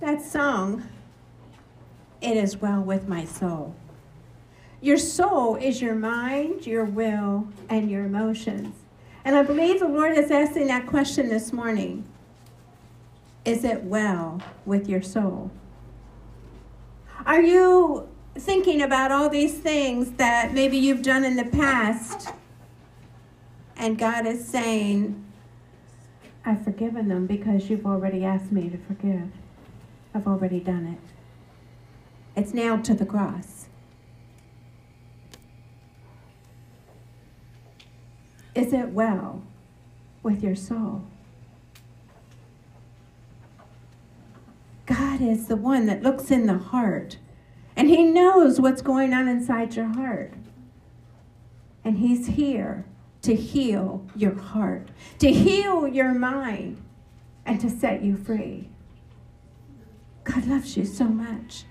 that song, It Is Well With My Soul. Your soul is your mind, your will, and your emotions. And I believe the Lord is asking that question this morning Is it well with your soul? Are you thinking about all these things that maybe you've done in the past? And God is saying, I've forgiven them because you've already asked me to forgive. I've already done it. It's nailed to the cross. Is it well with your soul? God is the one that looks in the heart, and He knows what's going on inside your heart. And He's here to heal your heart, to heal your mind, and to set you free. God loves you so much.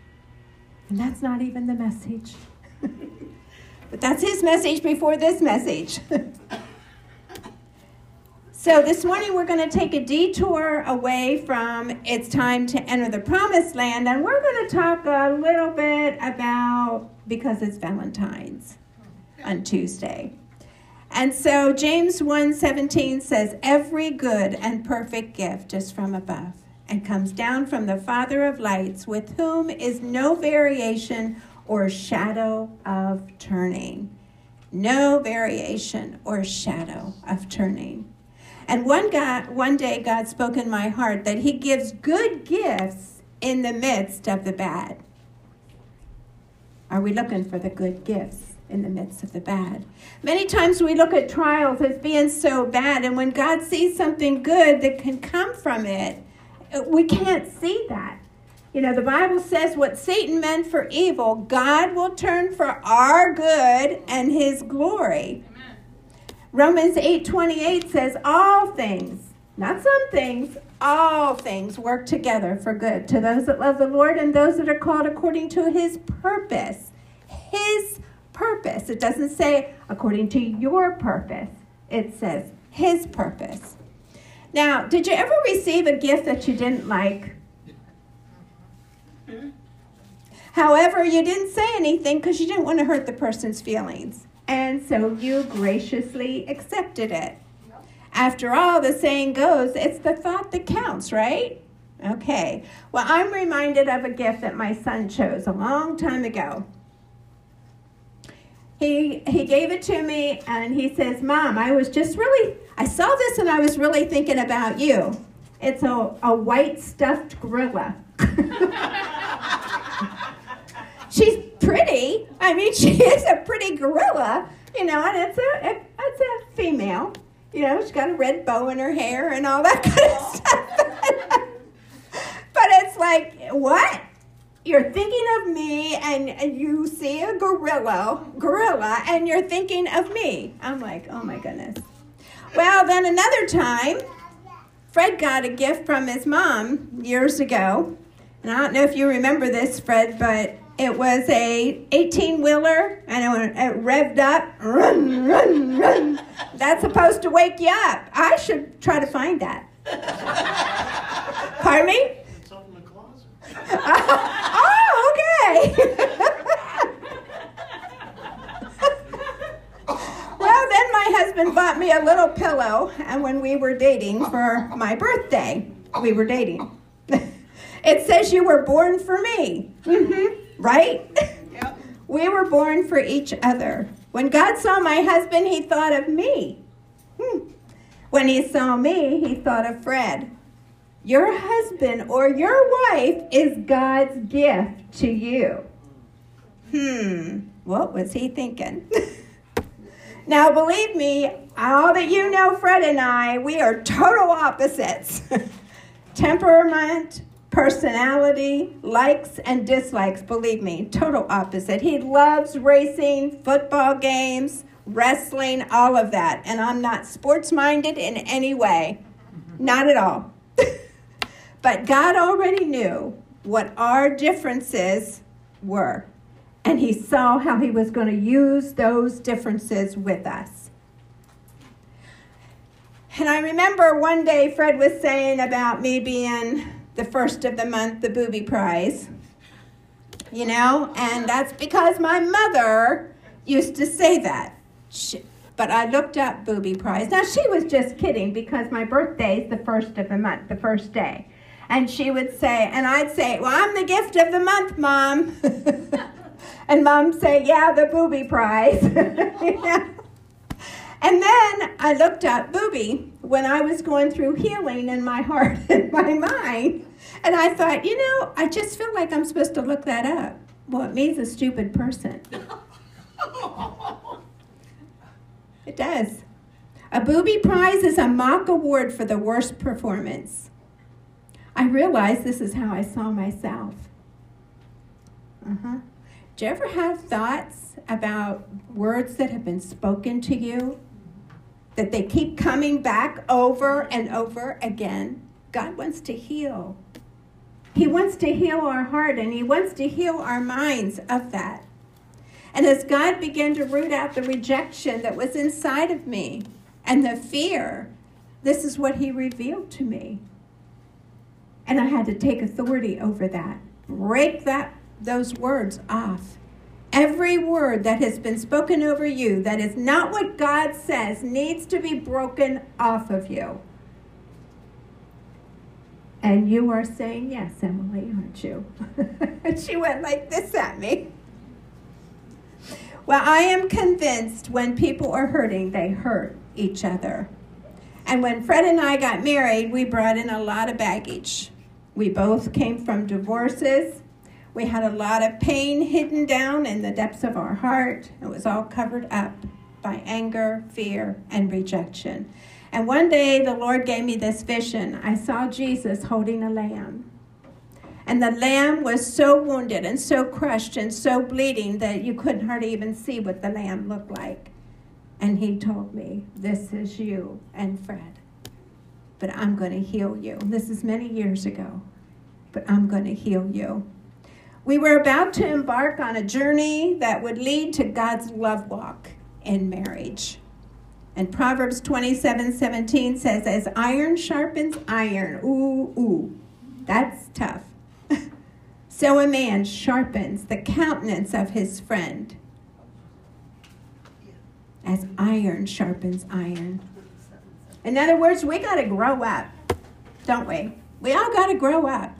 And that's not even the message. but that's His message before this message. So this morning we're going to take a detour away from it's time to enter the promised land and we're going to talk a little bit about because it's Valentine's on Tuesday. And so James 1:17 says every good and perfect gift is from above and comes down from the Father of lights with whom is no variation or shadow of turning. No variation or shadow of turning. And one, God, one day, God spoke in my heart that He gives good gifts in the midst of the bad. Are we looking for the good gifts in the midst of the bad? Many times we look at trials as being so bad, and when God sees something good that can come from it, we can't see that. You know, the Bible says what Satan meant for evil, God will turn for our good and his glory. Romans 8:28 says all things, not some things, all things work together for good to those that love the Lord and those that are called according to his purpose. His purpose. It doesn't say according to your purpose. It says his purpose. Now, did you ever receive a gift that you didn't like? However, you didn't say anything because you didn't want to hurt the person's feelings. And so you graciously accepted it. After all, the saying goes, it's the thought that counts, right? Okay. Well, I'm reminded of a gift that my son chose a long time ago. He, he gave it to me and he says, Mom, I was just really, I saw this and I was really thinking about you. It's a, a white stuffed gorilla. She's pretty. I mean, she is a pretty gorilla, you know, and it's a, it, it's a female. You know, she's got a red bow in her hair and all that kind of stuff. but it's like, what? You're thinking of me and, and you see a gorilla, gorilla, and you're thinking of me. I'm like, oh my goodness. Well, then another time, Fred got a gift from his mom years ago. And I don't know if you remember this, Fred, but it was a 18 wheeler and it, revved up, run, run, run. That's supposed to wake you up. I should try to find that. Pardon me? It's up in the closet. oh, okay. well, then my husband bought me a little pillow, and when we were dating for my birthday, we were dating. it says you were born for me. Mm-hmm right? Yep. we were born for each other. When God saw my husband, he thought of me. Hmm. When he saw me, he thought of Fred. Your husband or your wife is God's gift to you. Hmm, what was he thinking? now, believe me, all that you know, Fred and I, we are total opposites. Temperament, personality, likes and dislikes, believe me, total opposite. He loves racing, football games, wrestling, all of that. And I'm not sports minded in any way, not at all. but God already knew what our differences were. And He saw how He was going to use those differences with us. And I remember one day Fred was saying about me being the first of the month the booby prize. You know, and that's because my mother used to say that. She, but I looked up booby prize. Now she was just kidding because my birthday is the first of the month, the first day. And she would say, and I'd say, Well, I'm the gift of the month, Mom. and Mom say, Yeah, the booby prize. And then I looked up booby when I was going through healing in my heart and my mind. And I thought, you know, I just feel like I'm supposed to look that up. Well, it means a stupid person. it does. A booby prize is a mock award for the worst performance. I realized this is how I saw myself. Uh huh. Do you ever have thoughts about words that have been spoken to you? That they keep coming back over and over again? God wants to heal. He wants to heal our heart and He wants to heal our minds of that. And as God began to root out the rejection that was inside of me and the fear, this is what He revealed to me. And I had to take authority over that, break that those words off. Every word that has been spoken over you that is not what God says needs to be broken off of you. And you are saying yes, Emily, aren't you? And she went like this at me. Well, I am convinced when people are hurting, they hurt each other. And when Fred and I got married, we brought in a lot of baggage. We both came from divorces. We had a lot of pain hidden down in the depths of our heart. It was all covered up by anger, fear, and rejection. And one day the Lord gave me this vision. I saw Jesus holding a lamb. And the lamb was so wounded and so crushed and so bleeding that you couldn't hardly even see what the lamb looked like. And he told me, This is you and Fred. But I'm going to heal you. This is many years ago, but I'm going to heal you. We were about to embark on a journey that would lead to God's love walk in marriage. And Proverbs 27 17 says, As iron sharpens iron, ooh, ooh, that's tough. so a man sharpens the countenance of his friend. As iron sharpens iron. In other words, we got to grow up, don't we? We all got to grow up.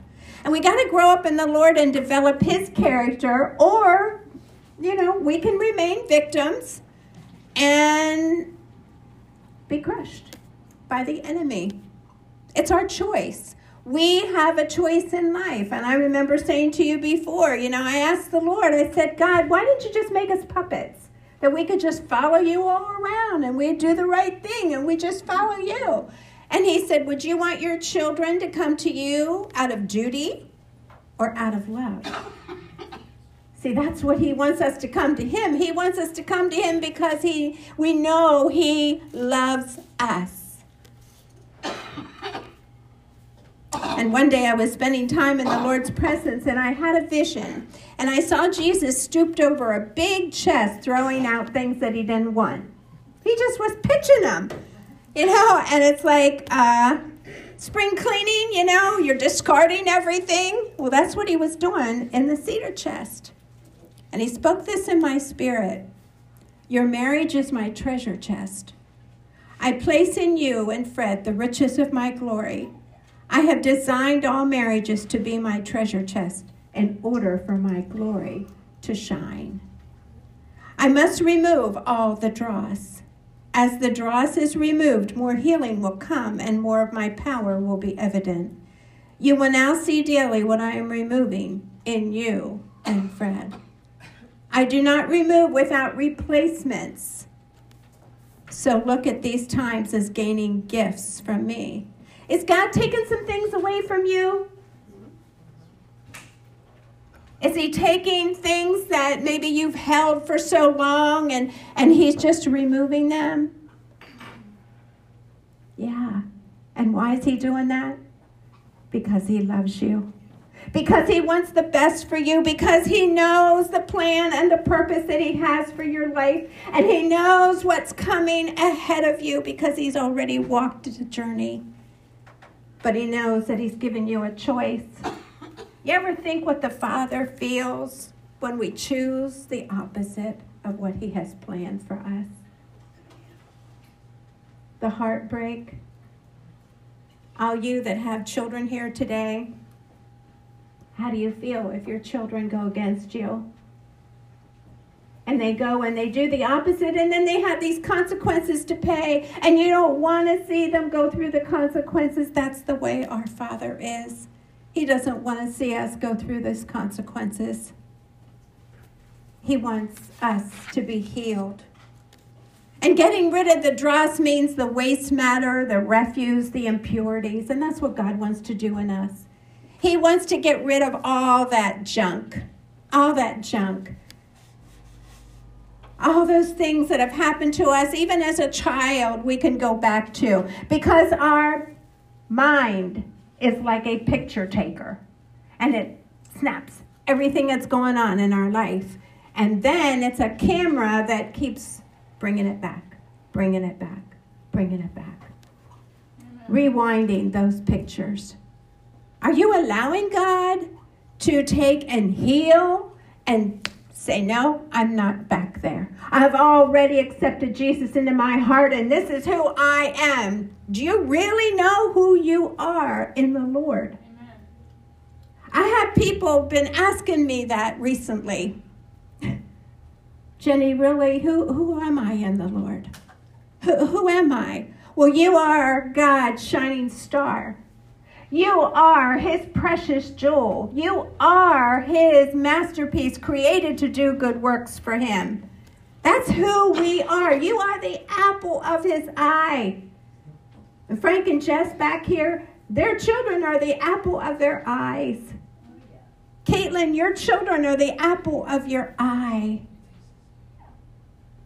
And we got to grow up in the Lord and develop His character, or, you know, we can remain victims and be crushed by the enemy. It's our choice. We have a choice in life. And I remember saying to you before, you know, I asked the Lord, I said, God, why didn't you just make us puppets? That we could just follow you all around and we'd do the right thing and we just follow you. And he said, Would you want your children to come to you out of duty or out of love? See, that's what he wants us to come to him. He wants us to come to him because he we know he loves us. And one day I was spending time in the Lord's presence and I had a vision. And I saw Jesus stooped over a big chest throwing out things that he didn't want. He just was pitching them. You know, and it's like uh spring cleaning, you know, you're discarding everything. Well, that's what he was doing in the cedar chest. And he spoke this in my spirit Your marriage is my treasure chest. I place in you and Fred the riches of my glory. I have designed all marriages to be my treasure chest in order for my glory to shine. I must remove all the dross. As the dross is removed, more healing will come and more of my power will be evident. You will now see daily what I am removing in you and Fred. I do not remove without replacements. So look at these times as gaining gifts from me. Is God taking some things away from you? Is he taking things that maybe you've held for so long and, and he's just removing them? Yeah. And why is he doing that? Because he loves you because He wants the best for you, because He knows the plan and the purpose that He has for your life, and He knows what's coming ahead of you because He's already walked the journey. but He knows that He's given you a choice. You ever think what the Father feels when we choose the opposite of what He has planned for us? The heartbreak. All you that have children here today, how do you feel if your children go against you? and they go and they do the opposite and then they have these consequences to pay and you don't want to see them go through the consequences that's the way our father is he doesn't want to see us go through those consequences. He wants us to be healed. And getting rid of the dross means the waste matter the refuse the impurities and that's what god wants to do in us. He wants to get rid of all that junk all that junk. All those things that have happened to us, even as a child, we can go back to because our mind is like a picture taker and it snaps everything that's going on in our life. And then it's a camera that keeps bringing it back, bringing it back, bringing it back, Amen. rewinding those pictures. Are you allowing God to take and heal and say, No, I'm not back there. I've already accepted Jesus into my heart, and this is who I am. Do you really know who you are in the Lord? I have people been asking me that recently. Jenny, really, who, who am I in the Lord? Who, who am I? Well, you are God's shining star. You are his precious jewel. You are his masterpiece created to do good works for him. That's who we are. You are the apple of his eye. And Frank and Jess back here, their children are the apple of their eyes. Caitlin, your children are the apple of your eye.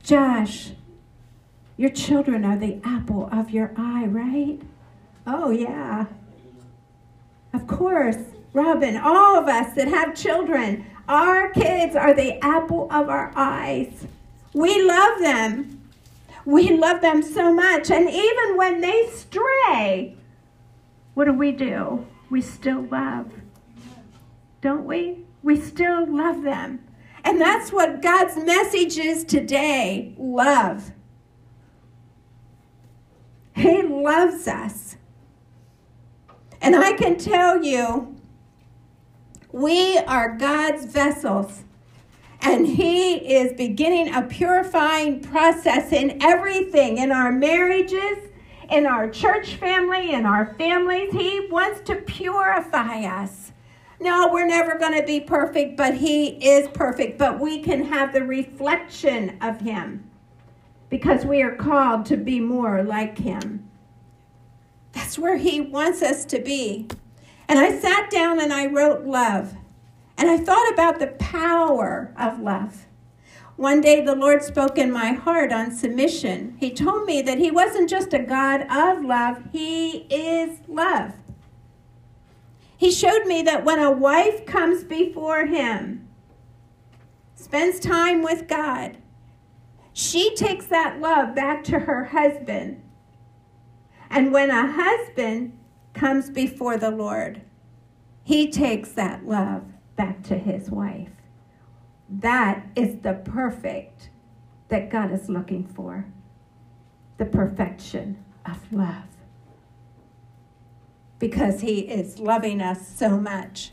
Josh, your children are the apple of your eye, right? Oh, yeah. Of course, Robin, all of us that have children, our kids are the apple of our eyes. We love them. We love them so much. And even when they stray, what do we do? We still love. Don't we? We still love them. And that's what God's message is today love. He loves us. And I can tell you, we are God's vessels. And He is beginning a purifying process in everything, in our marriages, in our church family, in our families. He wants to purify us. No, we're never going to be perfect, but He is perfect. But we can have the reflection of Him because we are called to be more like Him. That's where He wants us to be. And I sat down and I wrote love. And I thought about the power of love. One day the Lord spoke in my heart on submission. He told me that He wasn't just a God of love, He is love. He showed me that when a wife comes before Him, spends time with God, she takes that love back to her husband and when a husband comes before the Lord, he takes that love back to his wife. That is the perfect that God is looking for the perfection of love. Because he is loving us so much.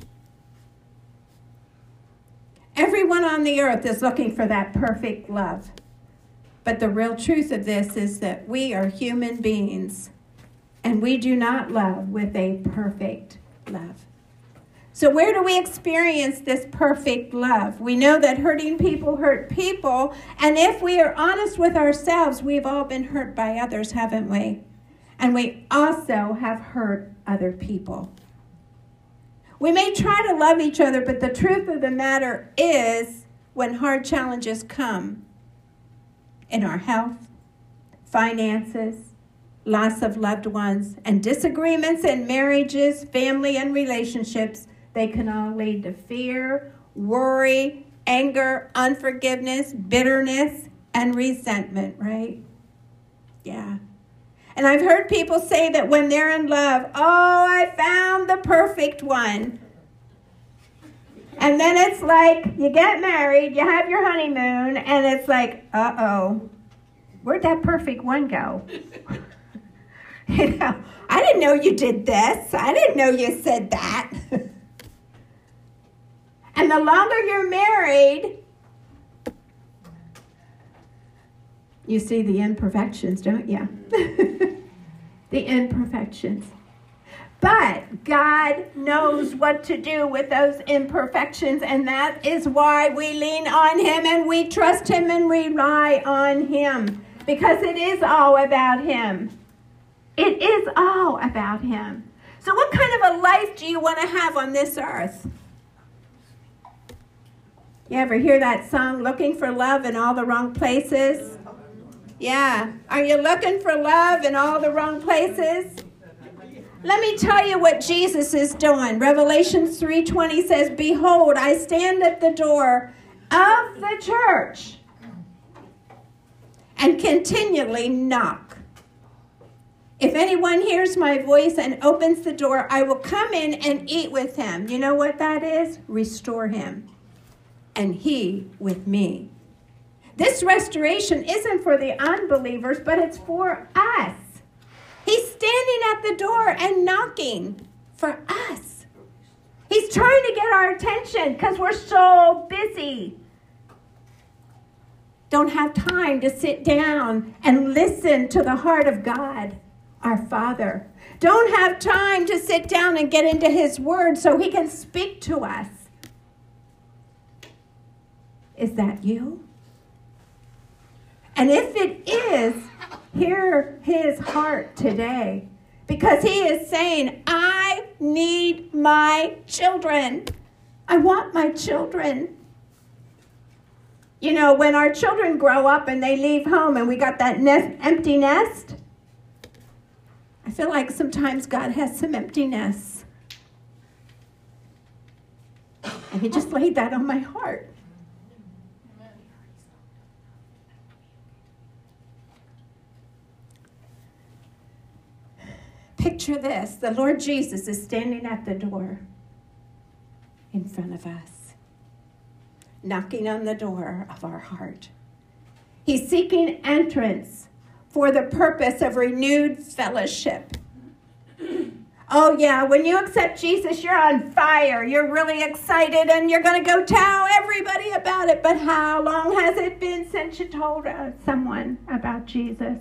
Everyone on the earth is looking for that perfect love. But the real truth of this is that we are human beings and we do not love with a perfect love. So, where do we experience this perfect love? We know that hurting people hurt people, and if we are honest with ourselves, we've all been hurt by others, haven't we? And we also have hurt other people. We may try to love each other, but the truth of the matter is when hard challenges come in our health, finances, loss of loved ones, and disagreements in marriages, family, and relationships, they can all lead to fear, worry, anger, unforgiveness, bitterness, and resentment, right? Yeah. And I've heard people say that when they're in love, oh, I found the perfect one. And then it's like you get married, you have your honeymoon, and it's like, uh oh, where'd that perfect one go? know, I didn't know you did this. I didn't know you said that. and the longer you're married, you see the imperfections, don't you? the imperfections. But God knows what to do with those imperfections, and that is why we lean on Him and we trust Him and rely on Him because it is all about Him. It is all about Him. So, what kind of a life do you want to have on this earth? You ever hear that song, Looking for Love in All the Wrong Places? Yeah. Are you looking for love in all the wrong places? Let me tell you what Jesus is doing. Revelation 3:20 says, "Behold, I stand at the door of the church and continually knock. If anyone hears my voice and opens the door, I will come in and eat with him." You know what that is? Restore him. And he with me. This restoration isn't for the unbelievers, but it's for us. He's standing at the door and knocking for us. He's trying to get our attention because we're so busy. Don't have time to sit down and listen to the heart of God, our Father. Don't have time to sit down and get into His Word so He can speak to us. Is that you? And if it is, hear his heart today because he is saying, I need my children. I want my children. You know, when our children grow up and they leave home and we got that nest, empty nest, I feel like sometimes God has some emptiness. And he just laid that on my heart. Picture this the Lord Jesus is standing at the door in front of us, knocking on the door of our heart. He's seeking entrance for the purpose of renewed fellowship. Oh, yeah, when you accept Jesus, you're on fire. You're really excited and you're going to go tell everybody about it. But how long has it been since you told uh, someone about Jesus?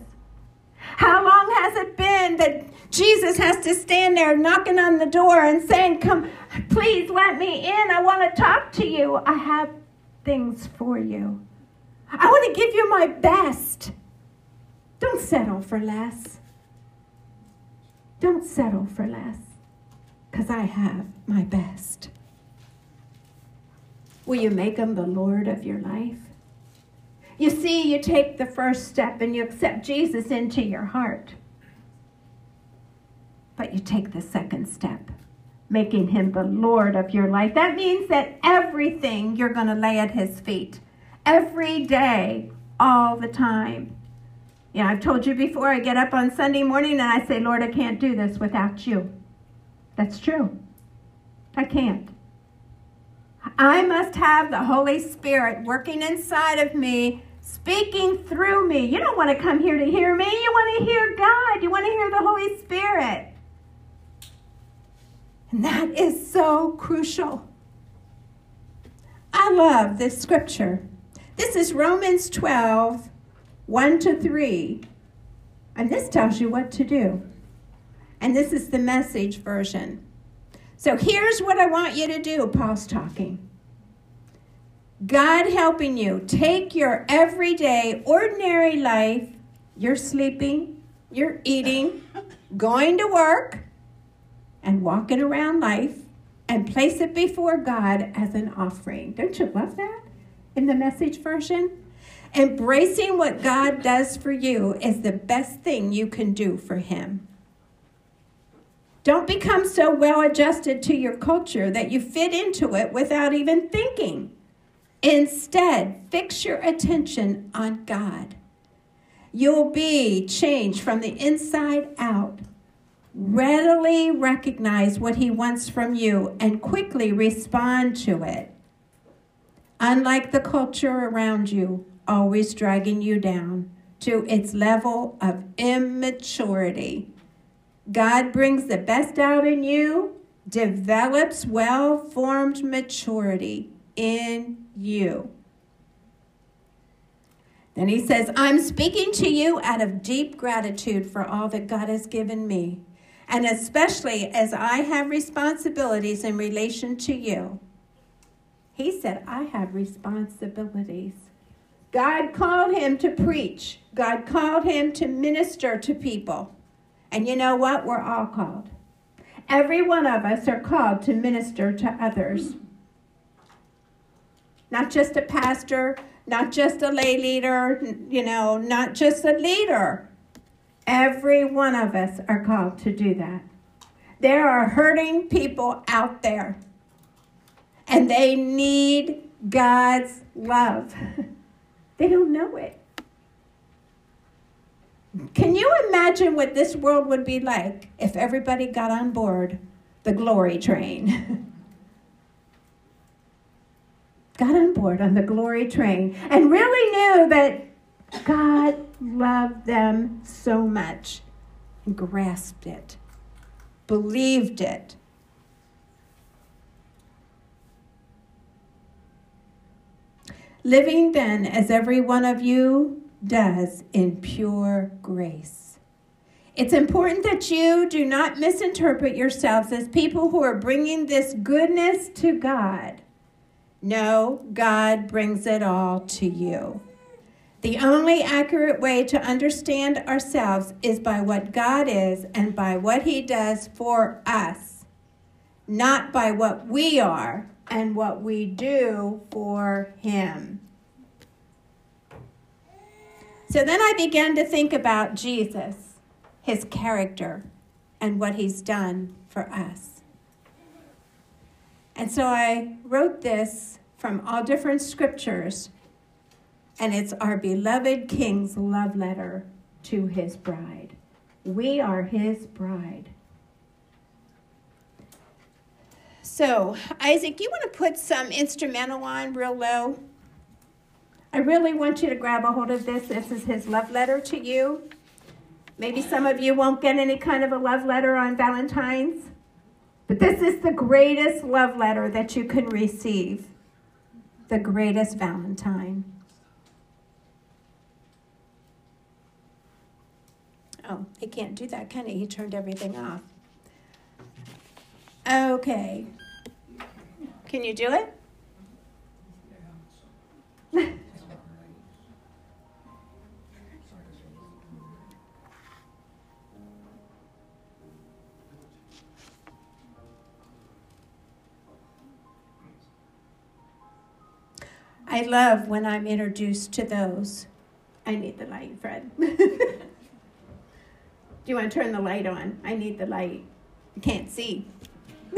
How long has it been that Jesus has to stand there knocking on the door and saying, Come, please let me in. I want to talk to you. I have things for you. I want to give you my best. Don't settle for less. Don't settle for less because I have my best. Will you make him the Lord of your life? You see, you take the first step and you accept Jesus into your heart. But you take the second step, making him the Lord of your life. That means that everything you're going to lay at his feet, every day, all the time. Yeah, I've told you before, I get up on Sunday morning and I say, Lord, I can't do this without you. That's true. I can't. I must have the Holy Spirit working inside of me speaking through me. You don't want to come here to hear me. You want to hear God. You want to hear the Holy Spirit. And that is so crucial. I love this scripture. This is Romans 12, 1 to 3. And this tells you what to do. And this is the message version. So here's what I want you to do. Paul's talking. God helping you take your everyday, ordinary life. You're sleeping, you're eating, going to work, and walking around life and place it before God as an offering. Don't you love that in the message version? Embracing what God does for you is the best thing you can do for Him. Don't become so well adjusted to your culture that you fit into it without even thinking. Instead, fix your attention on God. You'll be changed from the inside out. Readily recognize what He wants from you and quickly respond to it. Unlike the culture around you, always dragging you down to its level of immaturity. God brings the best out in you, develops well formed maturity in you. Then he says, I'm speaking to you out of deep gratitude for all that God has given me, and especially as I have responsibilities in relation to you. He said, I have responsibilities. God called him to preach, God called him to minister to people. And you know what? We're all called. Every one of us are called to minister to others. Not just a pastor, not just a lay leader, you know, not just a leader. Every one of us are called to do that. There are hurting people out there, and they need God's love. they don't know it. Can you imagine what this world would be like if everybody got on board the glory train? got on board on the glory train and really knew that God loved them so much and grasped it, believed it. Living then as every one of you does in pure grace. It's important that you do not misinterpret yourselves as people who are bringing this goodness to God. No, God brings it all to you. The only accurate way to understand ourselves is by what God is and by what He does for us, not by what we are and what we do for Him. So then I began to think about Jesus, his character, and what he's done for us. And so I wrote this from all different scriptures, and it's our beloved King's love letter to his bride. We are his bride. So, Isaac, you want to put some instrumental on real low? I really want you to grab a hold of this. This is his love letter to you. Maybe some of you won't get any kind of a love letter on Valentine's, but this is the greatest love letter that you can receive. The greatest Valentine. Oh, he can't do that, can he? He turned everything off. Okay. Can you do it? I love when I'm introduced to those. I need the light, Fred. Do you want to turn the light on? I need the light. I can't see.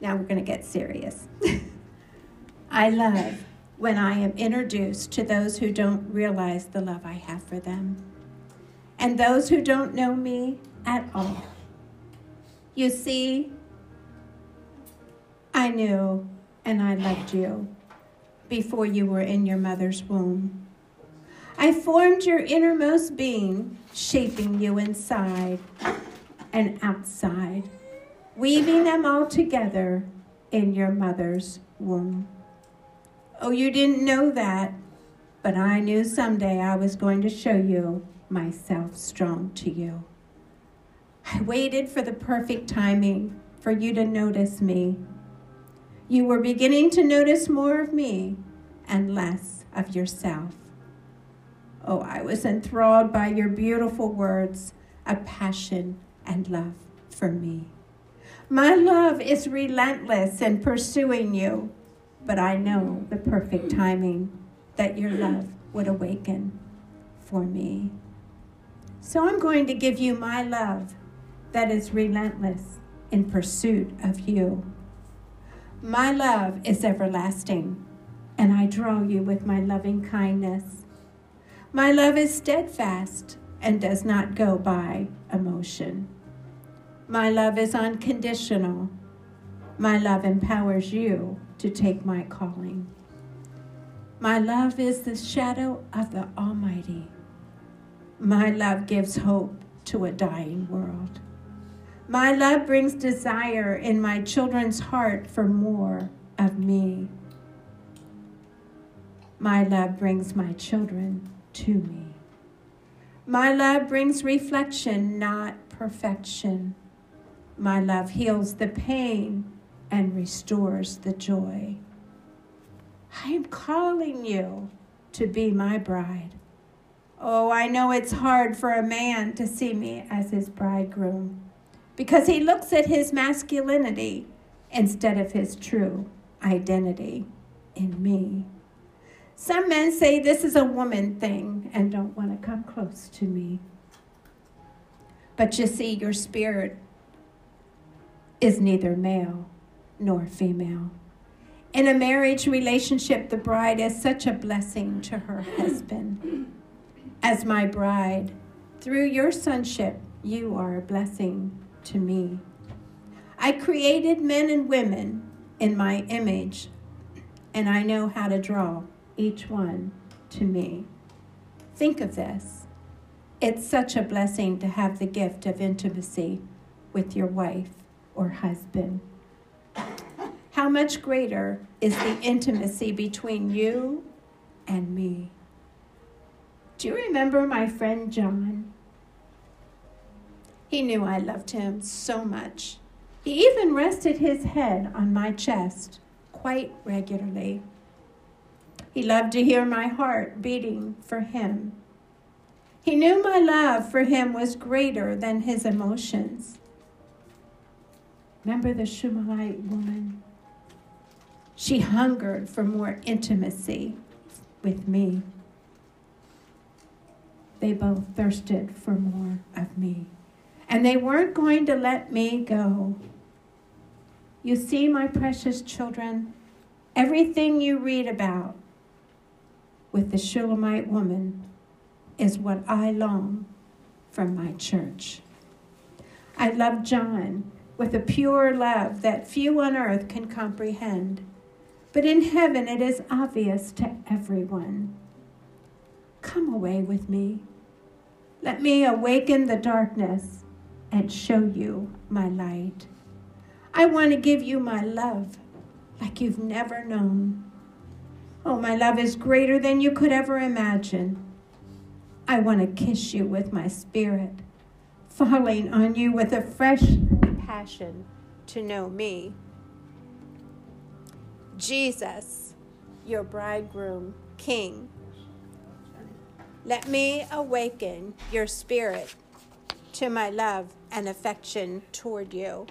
now we're going to get serious. I love when I am introduced to those who don't realize the love I have for them and those who don't know me at all. You see, I knew and I loved you before you were in your mother's womb. I formed your innermost being, shaping you inside and outside, weaving them all together in your mother's womb. Oh, you didn't know that, but I knew someday I was going to show you myself strong to you. I waited for the perfect timing for you to notice me. You were beginning to notice more of me and less of yourself. Oh, I was enthralled by your beautiful words a passion and love for me. My love is relentless in pursuing you but I know the perfect timing that your love would awaken for me. So I'm going to give you my love that is relentless in pursuit of you. My love is everlasting, and I draw you with my loving kindness. My love is steadfast and does not go by emotion. My love is unconditional. My love empowers you to take my calling. My love is the shadow of the Almighty. My love gives hope to a dying world. My love brings desire in my children's heart for more of me. My love brings my children to me. My love brings reflection, not perfection. My love heals the pain and restores the joy. I am calling you to be my bride. Oh, I know it's hard for a man to see me as his bridegroom because he looks at his masculinity instead of his true identity in me. Some men say this is a woman thing and don't want to come close to me. But you see, your spirit is neither male nor female. In a marriage relationship, the bride is such a blessing to her husband. As my bride, through your sonship, you are a blessing to me. I created men and women in my image, and I know how to draw each one to me. Think of this. It's such a blessing to have the gift of intimacy with your wife or husband. How much greater is the intimacy between you and me? Do you remember my friend John? He knew I loved him so much. He even rested his head on my chest quite regularly. He loved to hear my heart beating for him. He knew my love for him was greater than his emotions. Remember the Shulamite woman? She hungered for more intimacy with me. They both thirsted for more of me and they weren't going to let me go. You see, my precious children, everything you read about with the Shulamite woman is what I long from my church. I love John with a pure love that few on earth can comprehend, but in heaven it is obvious to everyone. Come away with me. Let me awaken the darkness and show you my light. I want to give you my love like you've never known. Oh, my love is greater than you could ever imagine. I want to kiss you with my spirit, falling on you with a fresh passion to know me. Jesus, your bridegroom, King, let me awaken your spirit to my love and affection toward you.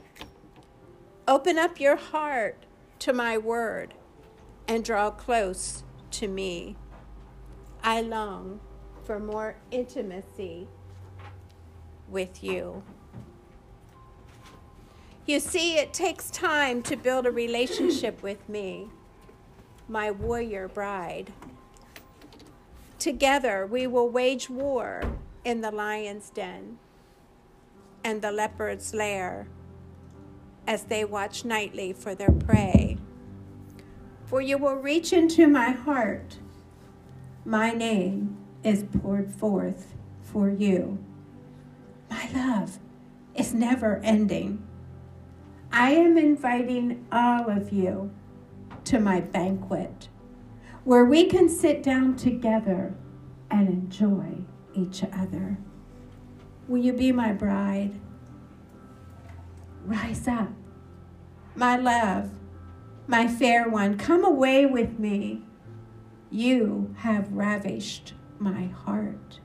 Open up your heart to my word and draw close to me. I long for more intimacy with you. You see, it takes time to build a relationship with me, my warrior bride. Together, we will wage war in the lion's den and the leopard's lair as they watch nightly for their prey. For you will reach into my heart. My name is poured forth for you. My love is never ending. I am inviting all of you to my banquet where we can sit down together and enjoy each other. Will you be my bride? Rise up, my love, my fair one, come away with me. You have ravished my heart.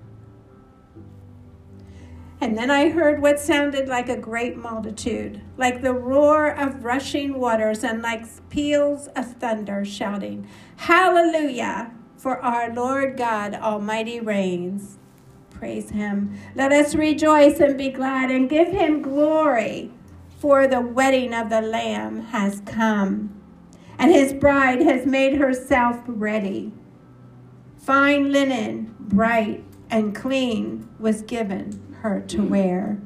And then I heard what sounded like a great multitude, like the roar of rushing waters and like peals of thunder shouting, Hallelujah! For our Lord God Almighty reigns. Praise him. Let us rejoice and be glad and give him glory, for the wedding of the Lamb has come, and his bride has made herself ready. Fine linen, bright and clean, was given her to mm. wear.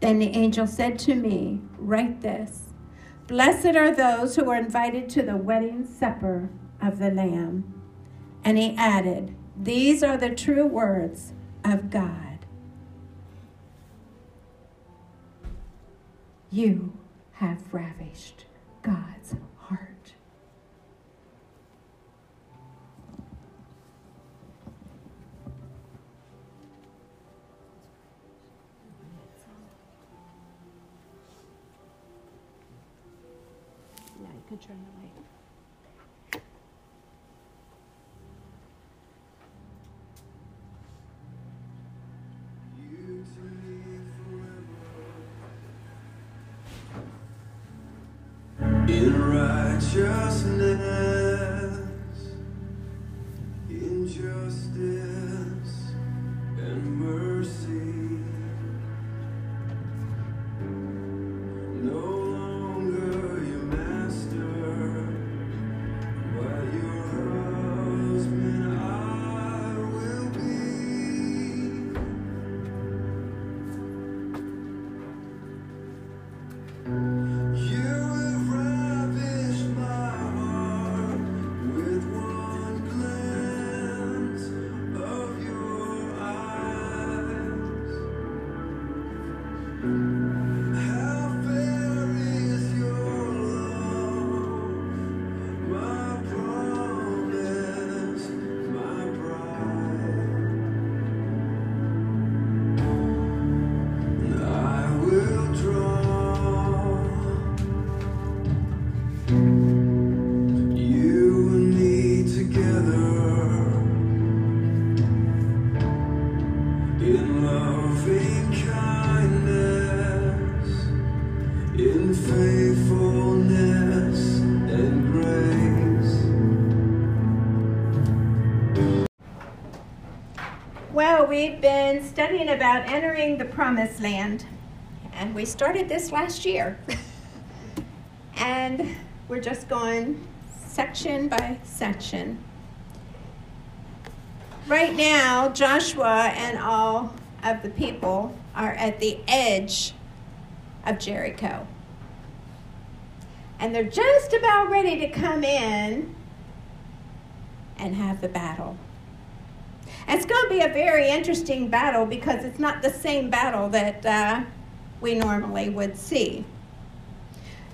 Then the angel said to me, Write this Blessed are those who are invited to the wedding supper of the Lamb. And he added, These are the true words of God. You have ravished God's we've been studying about entering the promised land, and we started this last year. and we're just going section by section. Right now, Joshua and all of the people are at the edge of Jericho. And they're just about ready to come in and have the battle. And it's going to be a very interesting battle because it's not the same battle that uh, we normally would see.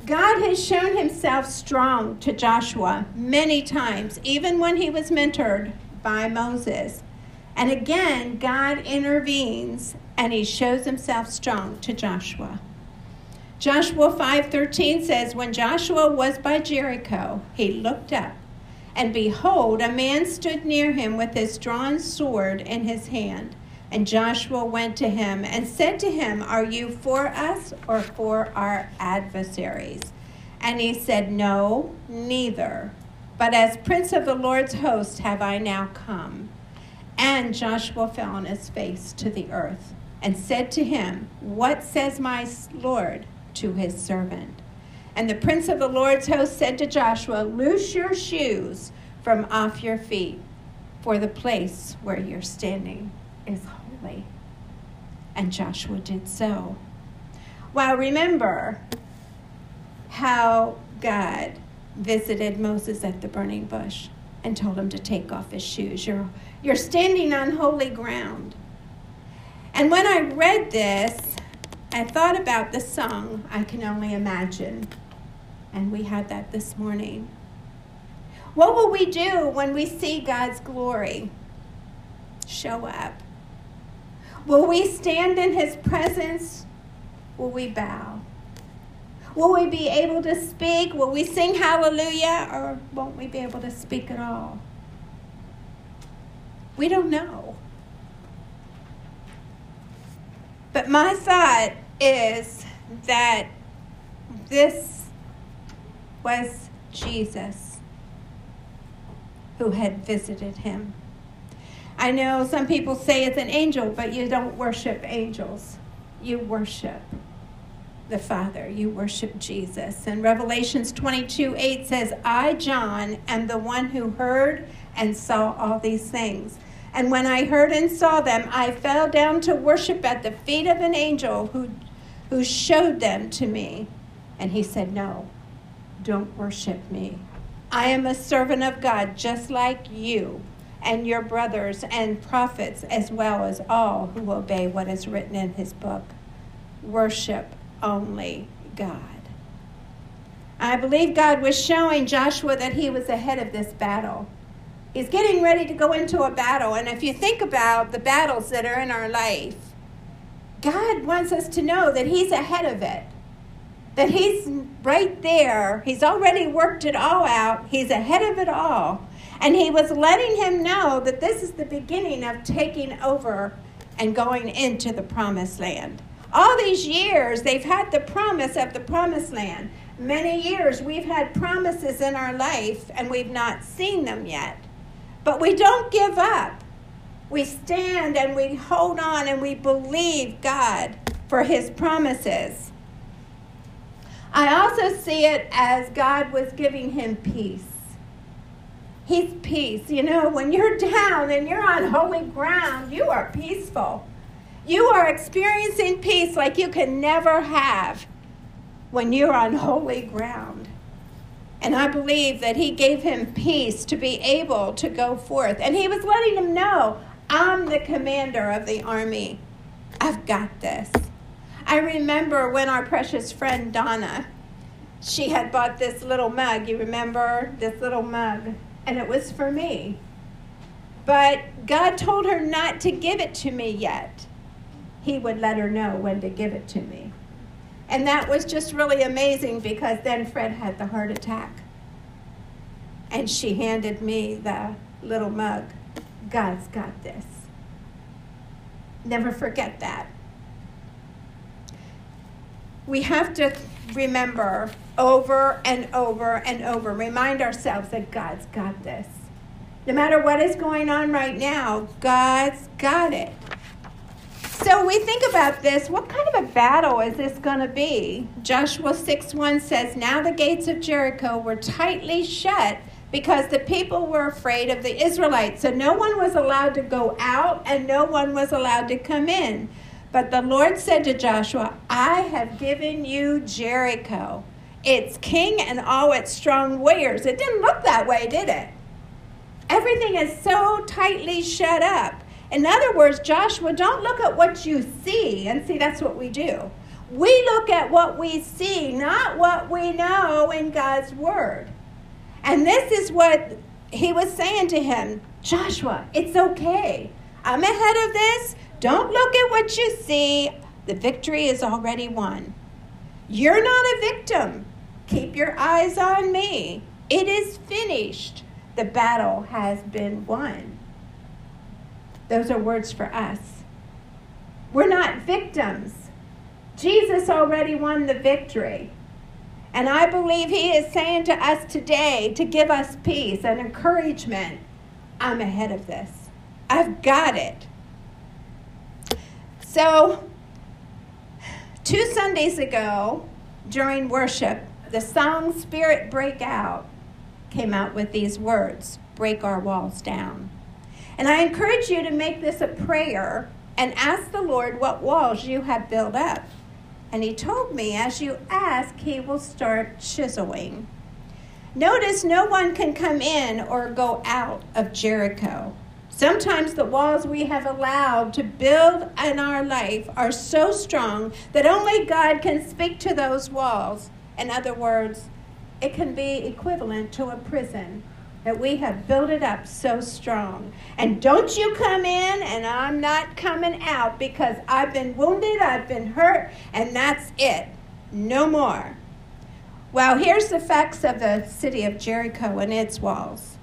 God has shown himself strong to Joshua many times, even when he was mentored by Moses. And again, God intervenes and he shows himself strong to Joshua. Joshua 5:13 says when Joshua was by Jericho, he looked up and behold, a man stood near him with his drawn sword in his hand. And Joshua went to him and said to him, Are you for us or for our adversaries? And he said, No, neither. But as prince of the Lord's host have I now come. And Joshua fell on his face to the earth and said to him, What says my Lord to his servant? And the prince of the Lord's host said to Joshua, Loose your shoes from off your feet, for the place where you're standing is holy. And Joshua did so. Well, remember how God visited Moses at the burning bush and told him to take off his shoes. You're, you're standing on holy ground. And when I read this, I thought about the song, I Can Only Imagine. And we had that this morning. What will we do when we see God's glory show up? Will we stand in his presence? Will we bow? Will we be able to speak? Will we sing hallelujah? Or won't we be able to speak at all? We don't know. But my thought is that this was Jesus who had visited him. I know some people say it's an angel, but you don't worship angels. You worship the Father. You worship Jesus. And Revelations 22 8 says, I, John, am the one who heard and saw all these things. And when I heard and saw them, I fell down to worship at the feet of an angel who, who showed them to me. And he said, No, don't worship me. I am a servant of God, just like you and your brothers and prophets, as well as all who obey what is written in his book. Worship only God. I believe God was showing Joshua that he was ahead of this battle. He's getting ready to go into a battle. And if you think about the battles that are in our life, God wants us to know that He's ahead of it. That He's right there. He's already worked it all out. He's ahead of it all. And He was letting him know that this is the beginning of taking over and going into the promised land. All these years, they've had the promise of the promised land. Many years, we've had promises in our life and we've not seen them yet. But we don't give up. We stand and we hold on and we believe God for his promises. I also see it as God was giving him peace. He's peace. You know, when you're down and you're on holy ground, you are peaceful. You are experiencing peace like you can never have when you're on holy ground. And I believe that he gave him peace to be able to go forth. And he was letting him know I'm the commander of the army. I've got this. I remember when our precious friend Donna, she had bought this little mug. You remember this little mug? And it was for me. But God told her not to give it to me yet. He would let her know when to give it to me. And that was just really amazing because then Fred had the heart attack. And she handed me the little mug. God's got this. Never forget that. We have to remember over and over and over, remind ourselves that God's got this. No matter what is going on right now, God's got it. So we think about this. What kind of a battle is this going to be? Joshua 6 1 says, Now the gates of Jericho were tightly shut because the people were afraid of the Israelites. So no one was allowed to go out and no one was allowed to come in. But the Lord said to Joshua, I have given you Jericho, its king and all its strong warriors. It didn't look that way, did it? Everything is so tightly shut up. In other words, Joshua, don't look at what you see. And see, that's what we do. We look at what we see, not what we know in God's word. And this is what he was saying to him Joshua, it's okay. I'm ahead of this. Don't look at what you see. The victory is already won. You're not a victim. Keep your eyes on me. It is finished. The battle has been won. Those are words for us. We're not victims. Jesus already won the victory. And I believe He is saying to us today to give us peace and encouragement. I'm ahead of this, I've got it. So, two Sundays ago during worship, the song Spirit Break Out came out with these words break our walls down. And I encourage you to make this a prayer and ask the Lord what walls you have built up. And he told me, as you ask, he will start chiseling. Notice no one can come in or go out of Jericho. Sometimes the walls we have allowed to build in our life are so strong that only God can speak to those walls. In other words, it can be equivalent to a prison that we have built it up so strong. And don't you come in and I'm not coming out because I've been wounded, I've been hurt, and that's it. No more. Well, here's the facts of the city of Jericho and its walls.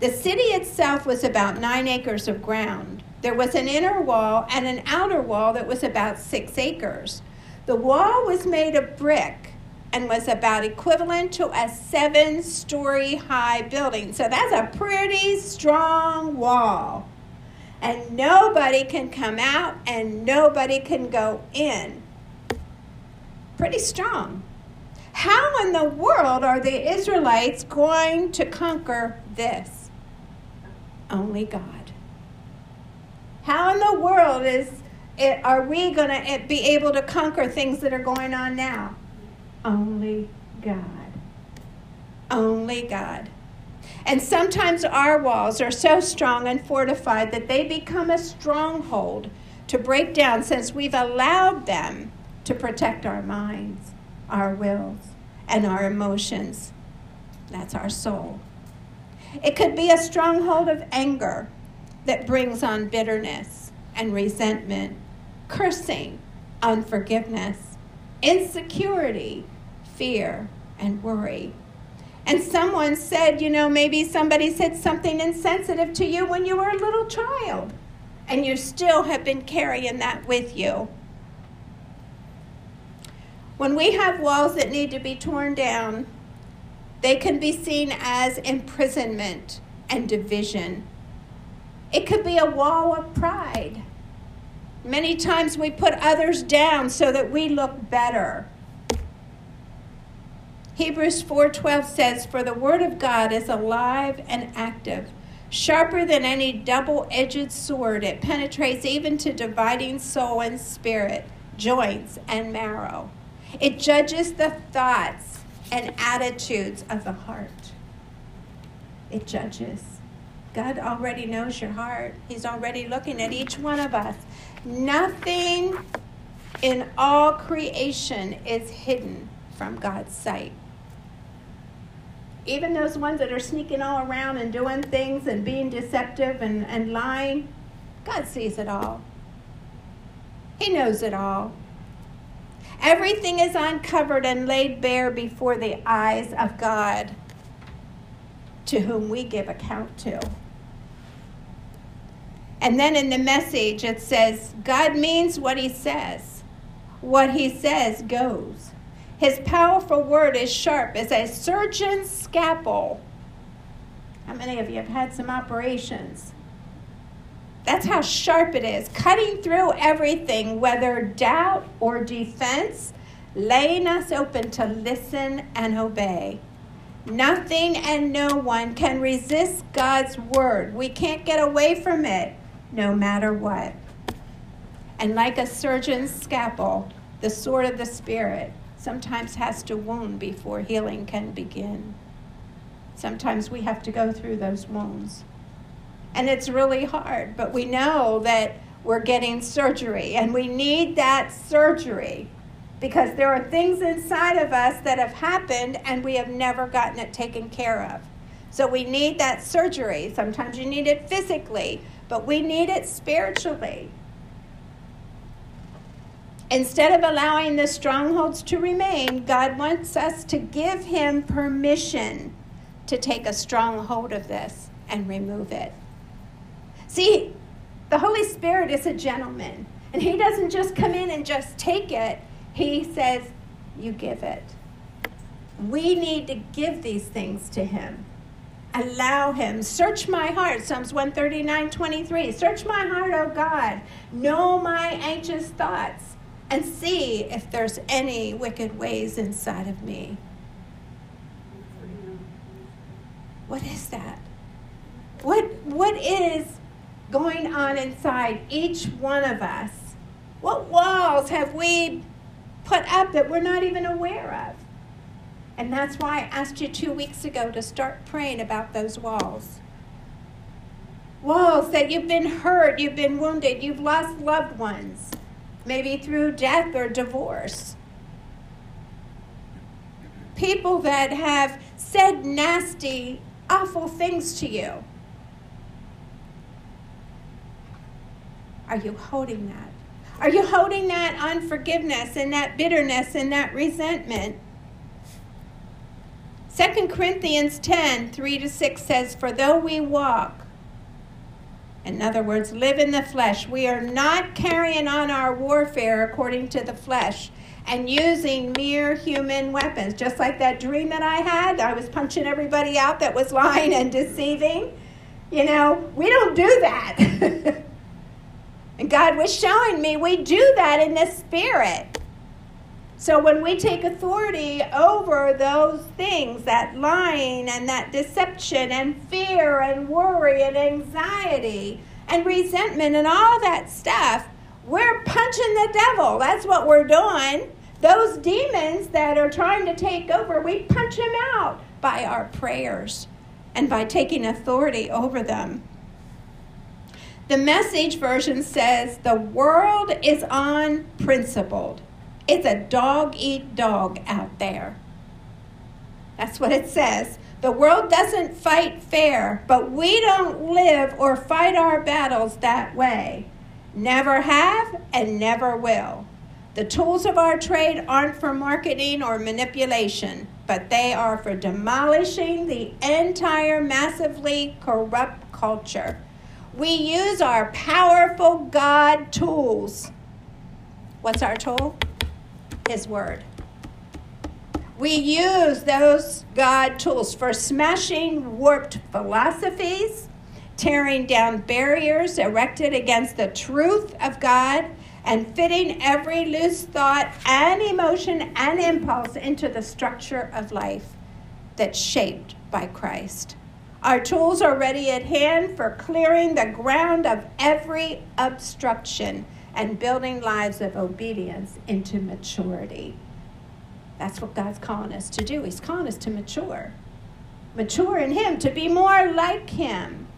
The city itself was about nine acres of ground. There was an inner wall and an outer wall that was about six acres. The wall was made of brick and was about equivalent to a seven story high building. So that's a pretty strong wall. and nobody can come out and nobody can go in. Pretty strong. How in the world are the Israelites going to conquer this? Only God. How in the world is it, are we going to be able to conquer things that are going on now? Only God. Only God. And sometimes our walls are so strong and fortified that they become a stronghold to break down since we've allowed them to protect our minds, our wills, and our emotions. That's our soul. It could be a stronghold of anger that brings on bitterness and resentment, cursing, unforgiveness, insecurity, fear, and worry. And someone said, you know, maybe somebody said something insensitive to you when you were a little child, and you still have been carrying that with you. When we have walls that need to be torn down, they can be seen as imprisonment and division. It could be a wall of pride. Many times we put others down so that we look better. Hebrews 4:12 says, "For the word of God is alive and active, sharper than any double-edged sword. It penetrates even to dividing soul and spirit, joints and marrow. It judges the thoughts and attitudes of the heart. It judges. God already knows your heart. He's already looking at each one of us. Nothing in all creation is hidden from God's sight. Even those ones that are sneaking all around and doing things and being deceptive and, and lying, God sees it all. He knows it all. Everything is uncovered and laid bare before the eyes of God, to whom we give account to. And then in the message, it says, God means what he says. What he says goes. His powerful word is sharp as a surgeon's scalpel. How many of you have had some operations? That's how sharp it is, cutting through everything, whether doubt or defense, laying us open to listen and obey. Nothing and no one can resist God's word. We can't get away from it no matter what. And like a surgeon's scalpel, the sword of the Spirit sometimes has to wound before healing can begin. Sometimes we have to go through those wounds. And it's really hard, but we know that we're getting surgery and we need that surgery because there are things inside of us that have happened and we have never gotten it taken care of. So we need that surgery. Sometimes you need it physically, but we need it spiritually. Instead of allowing the strongholds to remain, God wants us to give Him permission to take a strong hold of this and remove it. See, the Holy Spirit is a gentleman, and He doesn't just come in and just take it, He says, You give it. We need to give these things to Him. Allow Him. Search my heart, Psalms 139 23. Search my heart, O God. Know my anxious thoughts, and see if there's any wicked ways inside of me. What is that? What, what is going on inside each one of us? What walls have we put up that we're not even aware of? And that's why I asked you two weeks ago to start praying about those walls. Walls that you've been hurt, you've been wounded, you've lost loved ones, maybe through death or divorce. People that have said nasty, awful things to you. Are you holding that? Are you holding that unforgiveness and that bitterness and that resentment? 2 Corinthians 10 3 to 6 says, For though we walk, in other words, live in the flesh, we are not carrying on our warfare according to the flesh and using mere human weapons. Just like that dream that I had, I was punching everybody out that was lying and deceiving. You know, we don't do that. And God was showing me we do that in the spirit. So when we take authority over those things, that lying and that deception and fear and worry and anxiety and resentment and all that stuff, we're punching the devil. That's what we're doing. Those demons that are trying to take over, we punch them out by our prayers and by taking authority over them. The message version says the world is unprincipled. It's a dog eat dog out there. That's what it says. The world doesn't fight fair, but we don't live or fight our battles that way. Never have and never will. The tools of our trade aren't for marketing or manipulation, but they are for demolishing the entire massively corrupt culture. We use our powerful God tools. What's our tool? His Word. We use those God tools for smashing warped philosophies, tearing down barriers erected against the truth of God, and fitting every loose thought and emotion and impulse into the structure of life that's shaped by Christ. Our tools are ready at hand for clearing the ground of every obstruction and building lives of obedience into maturity. That's what God's calling us to do. He's calling us to mature. Mature in Him, to be more like Him.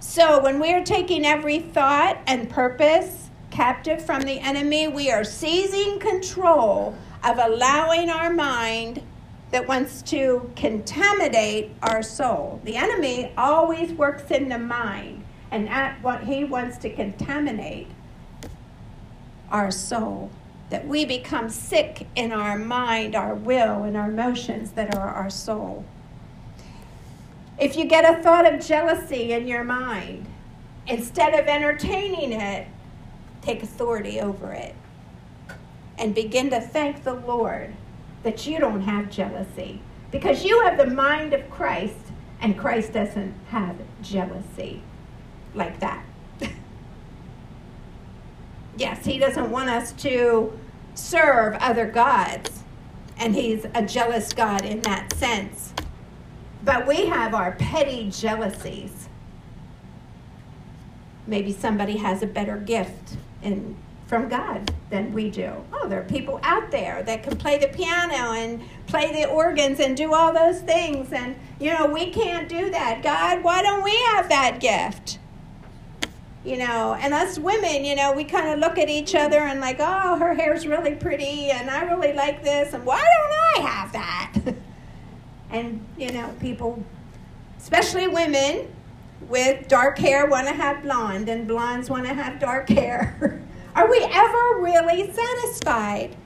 So when we are taking every thought and purpose captive from the enemy, we are seizing control of allowing our mind that wants to contaminate our soul. The enemy always works in the mind, and at what he wants to contaminate our soul. That we become sick in our mind, our will, and our emotions that are our soul. If you get a thought of jealousy in your mind, instead of entertaining it, take authority over it and begin to thank the Lord that you don't have jealousy because you have the mind of Christ and Christ doesn't have jealousy like that. yes, he doesn't want us to serve other gods, and he's a jealous God in that sense. But we have our petty jealousies. Maybe somebody has a better gift in, from God than we do. Oh, there are people out there that can play the piano and play the organs and do all those things. And, you know, we can't do that. God, why don't we have that gift? You know, and us women, you know, we kind of look at each other and like, oh, her hair's really pretty and I really like this and why don't I have that? and, you know, people, especially women, with dark hair want to have blonde, and blondes want to have dark hair. Are we ever really satisfied?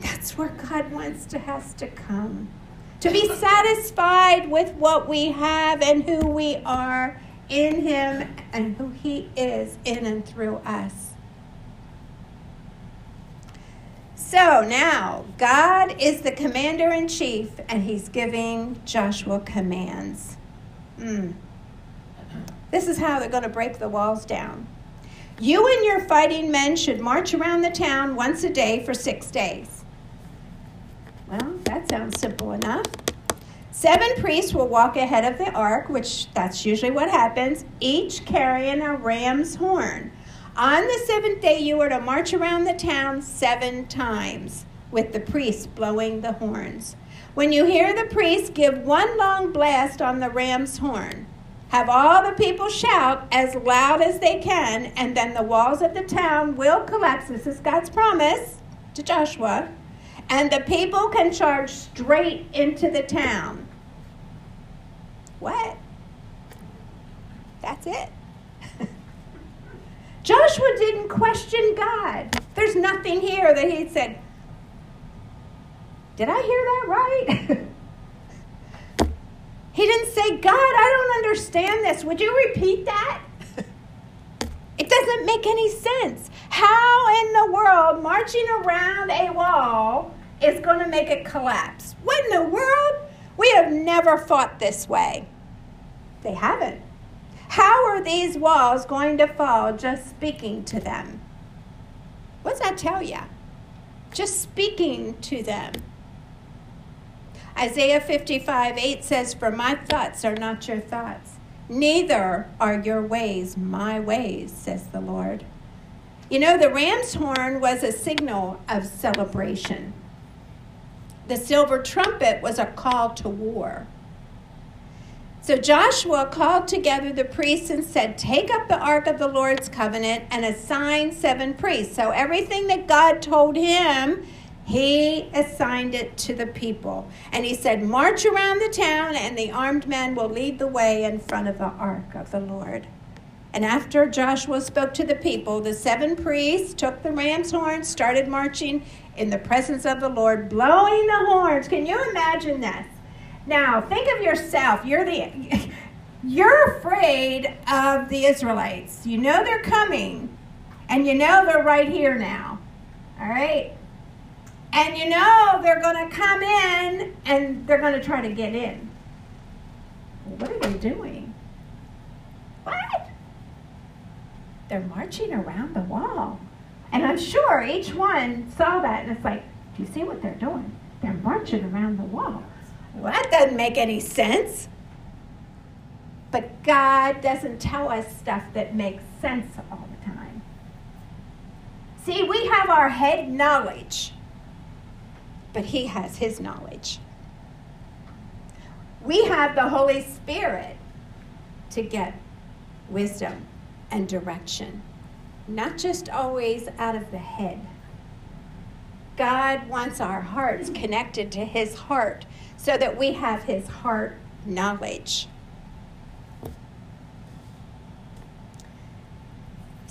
That's where God wants to has to come. To be satisfied with what we have and who we are in Him and who He is in and through us. So now, God is the commander in chief, and He's giving Joshua commands. Mm. This is how they're going to break the walls down. You and your fighting men should march around the town once a day for six days. Well, that sounds simple enough. Seven priests will walk ahead of the ark, which that's usually what happens, each carrying a ram's horn. On the seventh day, you are to march around the town seven times with the priests blowing the horns. When you hear the priest give one long blast on the ram's horn, have all the people shout as loud as they can, and then the walls of the town will collapse. This is God's promise to Joshua. And the people can charge straight into the town. What? That's it. Joshua didn't question God. There's nothing here that he said, Did I hear that right? he didn't say, God, I don't understand this. Would you repeat that? it doesn't make any sense. How in the world marching around a wall is going to make it collapse? What in the world? We have never fought this way. They haven't. How are these walls going to fall just speaking to them? What does that tell you? Just speaking to them. Isaiah 55 8 says, For my thoughts are not your thoughts, neither are your ways my ways, says the Lord. You know, the ram's horn was a signal of celebration. The silver trumpet was a call to war. So Joshua called together the priests and said, Take up the ark of the Lord's covenant and assign seven priests. So everything that God told him, he assigned it to the people. And he said, March around the town, and the armed men will lead the way in front of the ark of the Lord. And after Joshua spoke to the people, the seven priests took the ram's horns, started marching in the presence of the Lord, blowing the horns. Can you imagine this? Now, think of yourself. You're the you're afraid of the Israelites. You know they're coming, and you know they're right here now. All right? And you know they're going to come in and they're going to try to get in. What are they doing? What? They're marching around the wall. And I'm sure each one saw that and it's like, do you see what they're doing? They're marching around the wall. Well, that doesn't make any sense. But God doesn't tell us stuff that makes sense all the time. See, we have our head knowledge, but He has His knowledge. We have the Holy Spirit to get wisdom and direction, not just always out of the head. God wants our hearts connected to His heart so that we have his heart knowledge.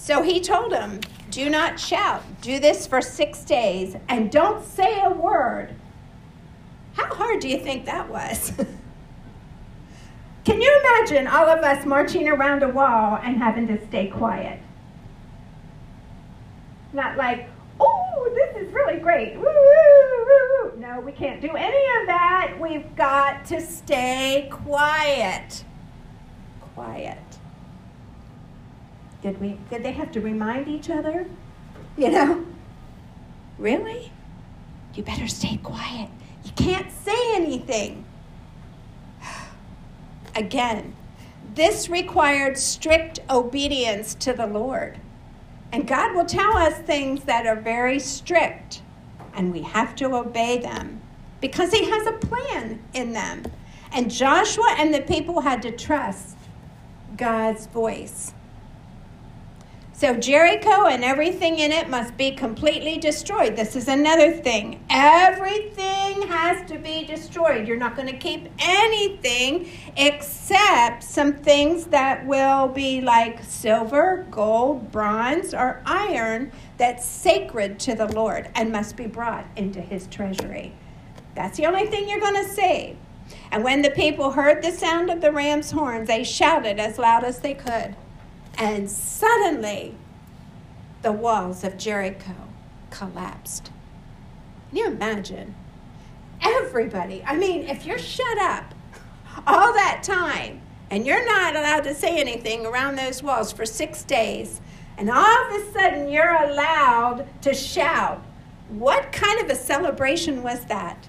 So he told him, Do not shout. Do this for six days and don't say a word. How hard do you think that was? Can you imagine all of us marching around a wall and having to stay quiet? Not like, oh, this is really great. Woo, woo, woo. No, we can't do any of that. We've got to stay quiet. Quiet. Did we did they have to remind each other? You know? Really? You better stay quiet. You can't say anything. Again, this required strict obedience to the Lord. And God will tell us things that are very strict, and we have to obey them because He has a plan in them. And Joshua and the people had to trust God's voice. So Jericho and everything in it must be completely destroyed. This is another thing. Everything has to be destroyed. You're not going to keep anything except some things that will be like silver, gold, bronze, or iron that's sacred to the Lord and must be brought into his treasury. That's the only thing you're going to save. And when the people heard the sound of the ram's horns, they shouted as loud as they could. And suddenly, the walls of Jericho collapsed. Can you imagine? Everybody, I mean, if you're shut up all that time and you're not allowed to say anything around those walls for six days, and all of a sudden you're allowed to shout, what kind of a celebration was that?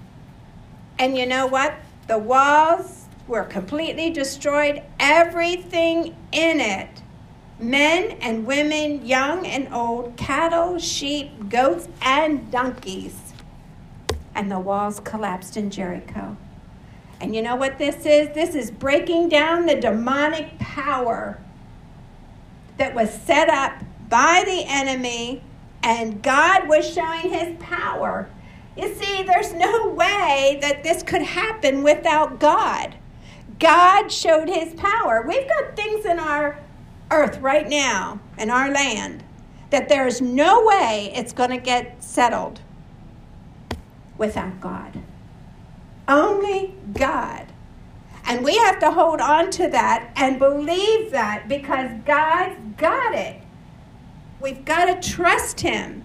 And you know what? The walls were completely destroyed, everything in it men and women, young and old, cattle, sheep, goats, and donkeys. And the walls collapsed in Jericho. And you know what this is? This is breaking down the demonic power that was set up by the enemy, and God was showing his power. You see, there's no way that this could happen without God. God showed his power. We've got things in our earth right now in our land that there is no way it's going to get settled without God. Only God. And we have to hold on to that and believe that because God's got it. We've got to trust Him.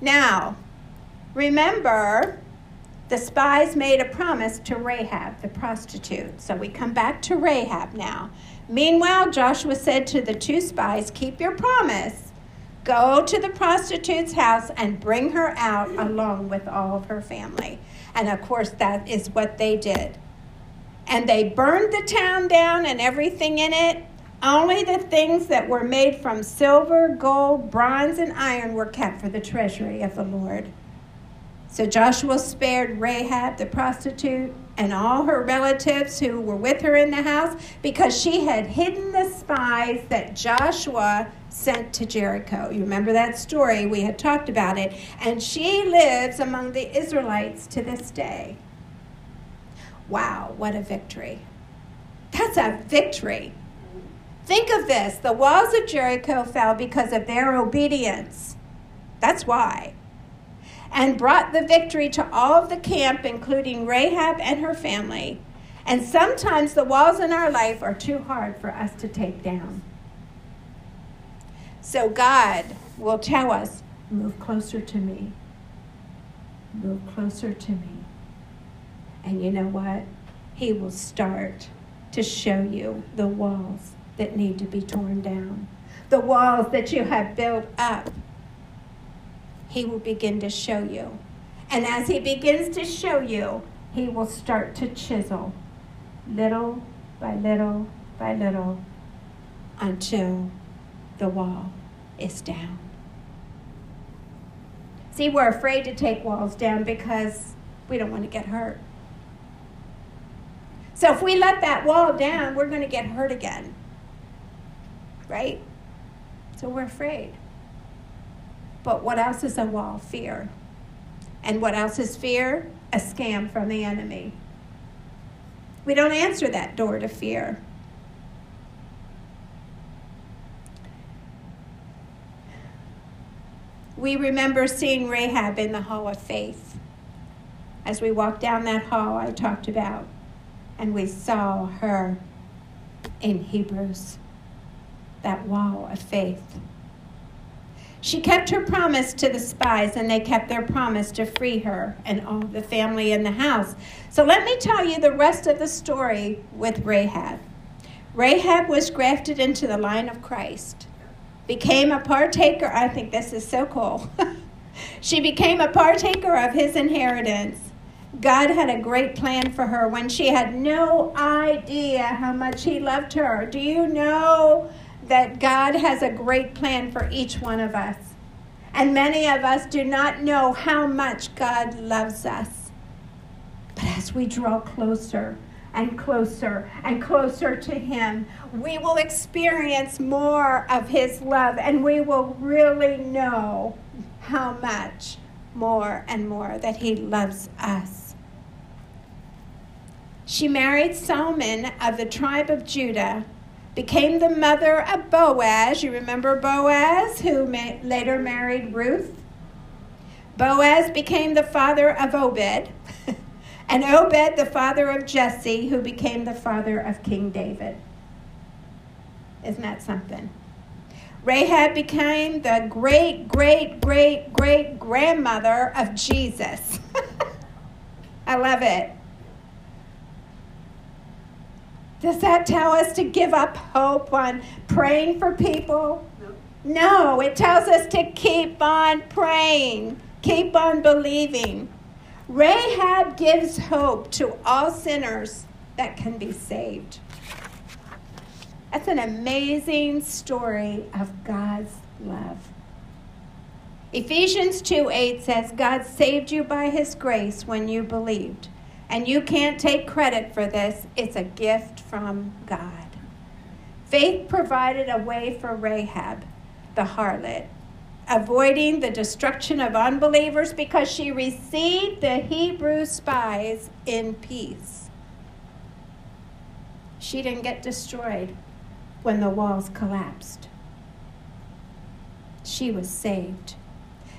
Now, remember the spies made a promise to Rahab, the prostitute. So we come back to Rahab now. Meanwhile, Joshua said to the two spies, Keep your promise. Go to the prostitute's house and bring her out along with all of her family. And of course, that is what they did. And they burned the town down and everything in it. Only the things that were made from silver, gold, bronze, and iron were kept for the treasury of the Lord. So Joshua spared Rahab the prostitute and all her relatives who were with her in the house because she had hidden the spies that Joshua sent to Jericho. You remember that story? We had talked about it. And she lives among the Israelites to this day. Wow, what a victory! That's a victory. Think of this the walls of Jericho fell because of their obedience. That's why. And brought the victory to all of the camp, including Rahab and her family. And sometimes the walls in our life are too hard for us to take down. So God will tell us move closer to me. Move closer to me. And you know what? He will start to show you the walls that need to be torn down, the walls that you have built up. He will begin to show you. And as he begins to show you, he will start to chisel little by little by little until the wall is down. See, we're afraid to take walls down because we don't want to get hurt. So if we let that wall down, we're going to get hurt again. Right? So we're afraid. But what else is a wall? Fear. And what else is fear? A scam from the enemy. We don't answer that door to fear. We remember seeing Rahab in the Hall of Faith. As we walked down that hall I talked about and we saw her in Hebrews, that wall of faith. She kept her promise to the spies, and they kept their promise to free her and all the family in the house. So let me tell you the rest of the story with Rahab. Rahab was grafted into the line of Christ, became a partaker. I think this is so cool. she became a partaker of his inheritance God had a great plan for her when she had no idea how much He loved her. Do you know that God has a great plan for each one of us? And many of us do not know how much God loves us. But as we draw closer and closer and closer to Him, we will experience more of His love and we will really know how much more and more that He loves us. She married Solomon of the tribe of Judah, became the mother of Boaz. You remember Boaz, who ma- later married Ruth? Boaz became the father of Obed, and Obed the father of Jesse, who became the father of King David. Isn't that something? Rahab became the great, great, great, great grandmother of Jesus. I love it. Does that tell us to give up hope on praying for people? No. no, it tells us to keep on praying, keep on believing. Rahab gives hope to all sinners that can be saved. That's an amazing story of God's love. Ephesians 2 8 says, God saved you by his grace when you believed. And you can't take credit for this, it's a gift from God. Faith provided a way for Rahab, the harlot, avoiding the destruction of unbelievers because she received the Hebrew spies in peace. She didn't get destroyed when the walls collapsed. She was saved.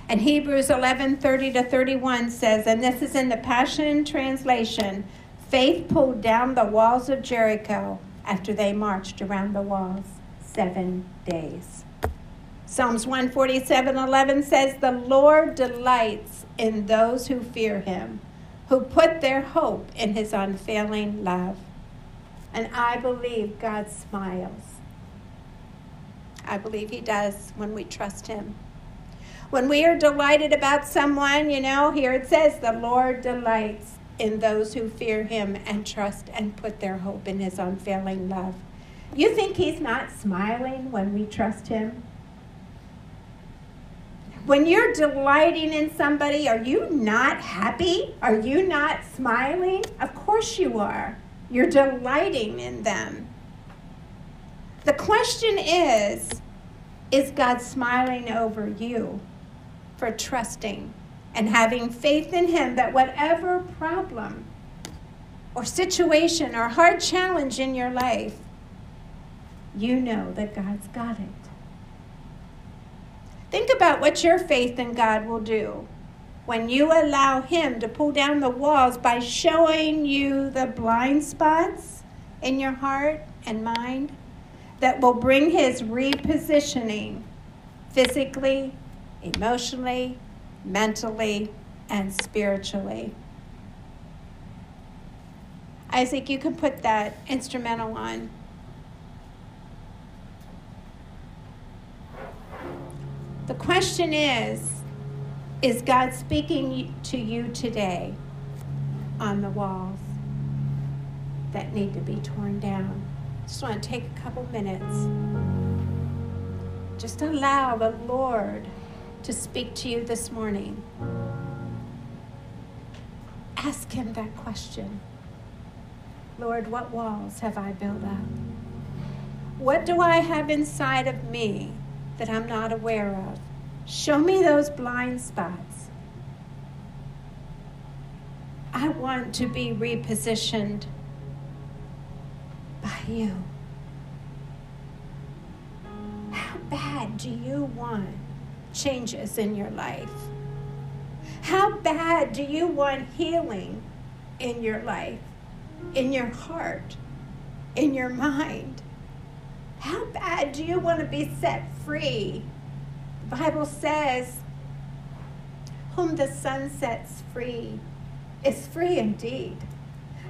And Hebrews 11 30 to 31 says, and this is in the Passion Translation faith pulled down the walls of Jericho after they marched around the walls seven days. Psalms 147 11 says, The Lord delights in those who fear him, who put their hope in his unfailing love. And I believe God smiles. I believe he does when we trust him. When we are delighted about someone, you know, here it says, the Lord delights in those who fear him and trust and put their hope in his unfailing love. You think he's not smiling when we trust him? When you're delighting in somebody, are you not happy? Are you not smiling? Of course you are. You're delighting in them. The question is Is God smiling over you for trusting and having faith in Him that whatever problem or situation or hard challenge in your life, you know that God's got it? Think about what your faith in God will do when you allow Him to pull down the walls by showing you the blind spots in your heart and mind that will bring His repositioning physically, emotionally, mentally, and spiritually. Isaac, you can put that instrumental on. The question is Is God speaking to you today on the walls that need to be torn down? Just want to take a couple minutes. Just allow the Lord to speak to you this morning. Ask Him that question Lord, what walls have I built up? What do I have inside of me that I'm not aware of? Show me those blind spots. I want to be repositioned by you. How bad do you want changes in your life? How bad do you want healing in your life, in your heart, in your mind? How bad do you want to be set free? The Bible says, Whom the Son sets free is free indeed.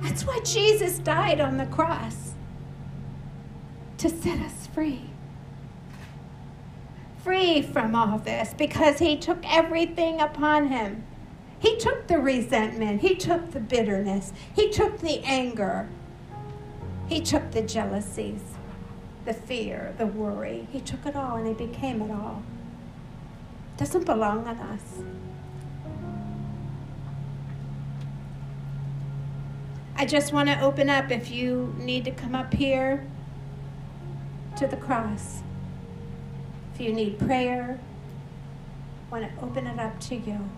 That's why Jesus died on the cross to set us free. Free from all this because He took everything upon Him. He took the resentment, He took the bitterness, He took the anger, He took the jealousies the fear, the worry. He took it all and he became it all. Doesn't belong on us. I just want to open up if you need to come up here to the cross. If you need prayer, I want to open it up to you.